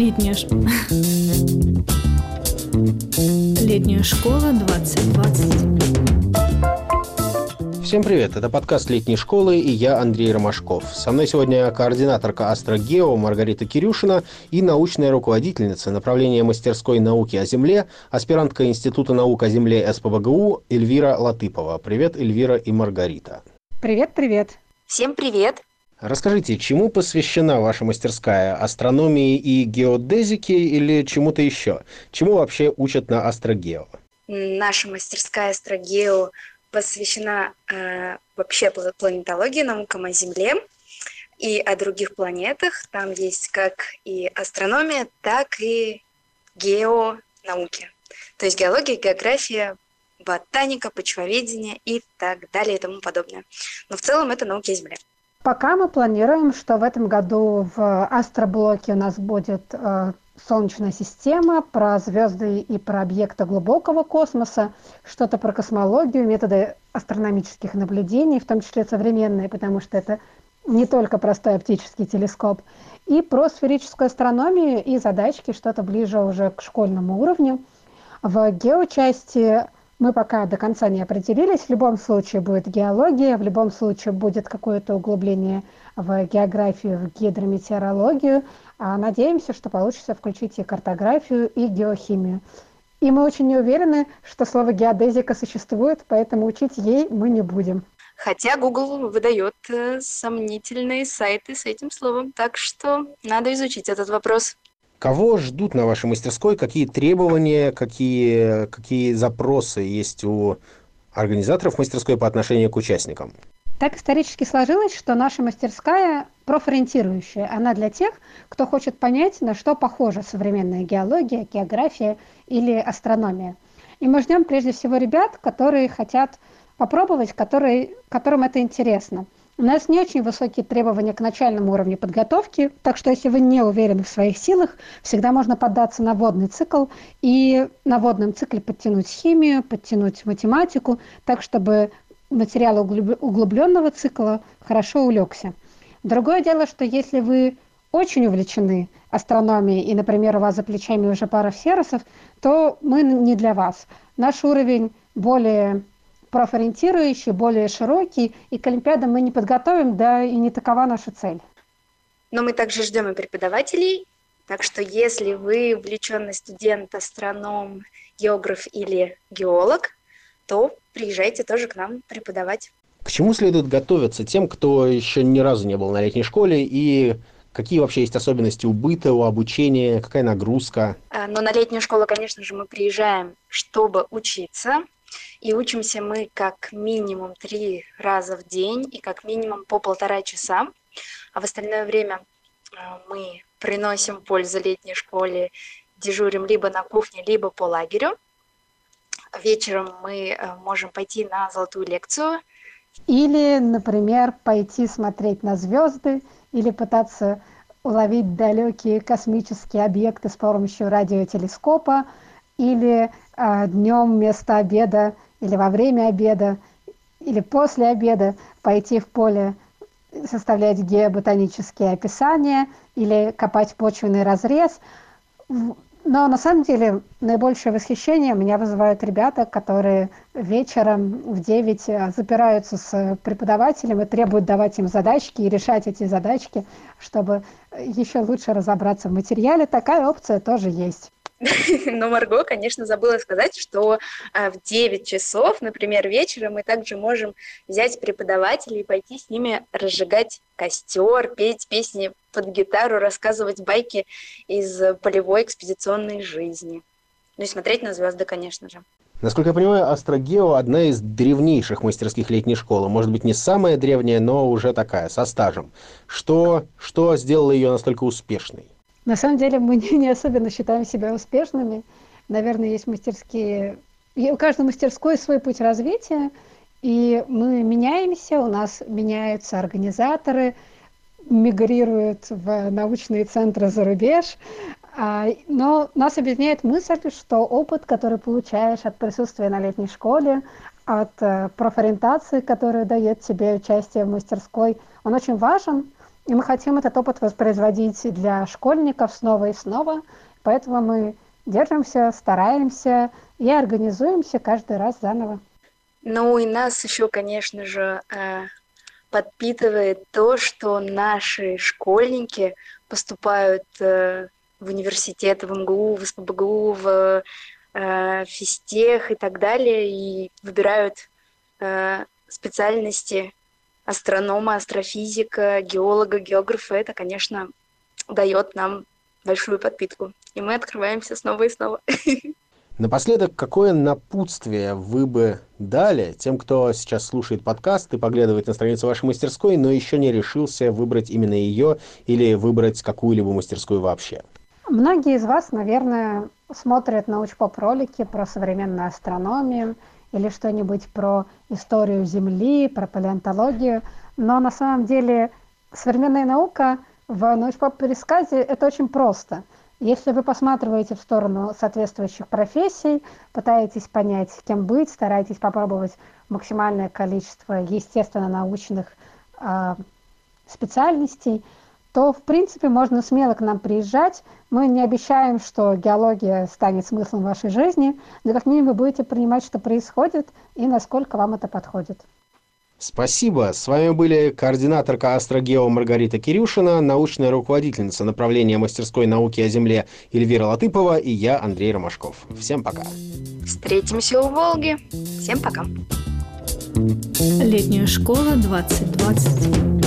Летняя, Летняя школа 2020. Всем привет, это подкаст летней школы и я Андрей Ромашков. Со мной сегодня координаторка Астрогео Маргарита Кирюшина и научная руководительница направления мастерской науки о Земле, аспирантка Института наук о Земле СПБГУ Эльвира Латыпова. Привет, Эльвира и Маргарита. Привет, привет. Всем привет. Расскажите, чему посвящена ваша мастерская? Астрономии и геодезике или чему-то еще? Чему вообще учат на Астрогео? Наша мастерская Астрогео посвящена э, вообще планетологии, наукам о Земле и о других планетах. Там есть как и астрономия, так и геонауки. То есть геология, география, ботаника, почвоведение и так далее и тому подобное. Но в целом это науки о Земле. Пока мы планируем, что в этом году в астроблоке у нас будет э, Солнечная система, про звезды и про объекты глубокого космоса, что-то про космологию, методы астрономических наблюдений, в том числе современные, потому что это не только простой оптический телескоп, и про сферическую астрономию и задачки, что-то ближе уже к школьному уровню. В геочасти мы пока до конца не определились. В любом случае будет геология, в любом случае будет какое-то углубление в географию, в гидрометеорологию. А надеемся, что получится включить и картографию, и геохимию. И мы очень не уверены, что слово геодезика существует, поэтому учить ей мы не будем. Хотя Google выдает э, сомнительные сайты с этим словом, так что надо изучить этот вопрос. Кого ждут на вашей мастерской? Какие требования, какие, какие запросы есть у организаторов мастерской по отношению к участникам? Так исторически сложилось, что наша мастерская профориентирующая. Она для тех, кто хочет понять, на что похожа современная геология, география или астрономия. И мы ждем прежде всего ребят, которые хотят попробовать, которые, которым это интересно – у нас не очень высокие требования к начальному уровню подготовки, так что если вы не уверены в своих силах, всегда можно поддаться на водный цикл и на водном цикле подтянуть химию, подтянуть математику, так чтобы материал углубленного цикла хорошо улегся. Другое дело, что если вы очень увлечены астрономией и, например, у вас за плечами уже пара серосов, то мы не для вас. Наш уровень более профориентирующий, более широкий, и к Олимпиадам мы не подготовим, да и не такова наша цель. Но мы также ждем и преподавателей, так что если вы увлеченный студент, астроном, географ или геолог, то приезжайте тоже к нам преподавать. К чему следует готовиться тем, кто еще ни разу не был на летней школе и Какие вообще есть особенности у быта, у обучения, какая нагрузка? А, Но ну, на летнюю школу, конечно же, мы приезжаем, чтобы учиться. И учимся мы как минимум три раза в день и как минимум по полтора часа. А в остальное время а, мы приносим пользу летней школе, дежурим либо на кухне, либо по лагерю. Вечером мы а, можем пойти на золотую лекцию. Или, например, пойти смотреть на звезды, или пытаться уловить далекие космические объекты с помощью радиотелескопа, или э, днем вместо обеда, или во время обеда, или после обеда пойти в поле составлять геоботанические описания или копать почвенный разрез. Но на самом деле наибольшее восхищение меня вызывают ребята, которые вечером в 9 э, запираются с преподавателем и требуют давать им задачки и решать эти задачки, чтобы еще лучше разобраться в материале. Такая опция тоже есть. Но Марго, конечно, забыла сказать, что а, в 9 часов, например, вечера мы также можем взять преподавателей и пойти с ними разжигать костер, петь песни под гитару, рассказывать байки из полевой экспедиционной жизни. Ну и смотреть на звезды, конечно же. Насколько я понимаю, Астрогео – одна из древнейших мастерских летней школы. Может быть, не самая древняя, но уже такая, со стажем. Что, что сделало ее настолько успешной? На самом деле мы не, особенно считаем себя успешными. Наверное, есть мастерские... У каждой мастерской свой путь развития, и мы меняемся, у нас меняются организаторы, мигрируют в научные центры за рубеж, а, но нас объединяет мысль, что опыт, который получаешь от присутствия на летней школе, от э, профориентации, которую дает тебе участие в мастерской, он очень важен, И мы хотим этот опыт воспроизводить для школьников снова и снова. Поэтому мы держимся, стараемся и организуемся каждый раз заново. Ну и нас еще, конечно же, э, подпитывает то, что наши школьники поступают э, в университеты, в МГУ, в СПБГУ, в э, физтех и так далее, и выбирают специальности астронома, астрофизика, геолога, географа. Это, конечно, дает нам большую подпитку. И мы открываемся снова и снова. Напоследок, какое напутствие вы бы дали тем, кто сейчас слушает подкаст и поглядывает на страницу вашей мастерской, но еще не решился выбрать именно ее или выбрать какую-либо мастерскую вообще? Многие из вас, наверное, смотрят научпоп-ролики про современную астрономию или что-нибудь про историю Земли, про палеонтологию, но на самом деле современная наука в научпоп-пересказе это очень просто – если вы посматриваете в сторону соответствующих профессий, пытаетесь понять, кем быть, стараетесь попробовать максимальное количество естественно-научных э, специальностей, то, в принципе, можно смело к нам приезжать. Мы не обещаем, что геология станет смыслом вашей жизни, но как минимум вы будете принимать, что происходит и насколько вам это подходит. Спасибо. С вами были координаторка Астрогео Маргарита Кирюшина, научная руководительница направления мастерской науки о Земле Эльвира Латыпова и я, Андрей Ромашков. Всем пока. Встретимся у Волги. Всем пока. Летняя школа 2020.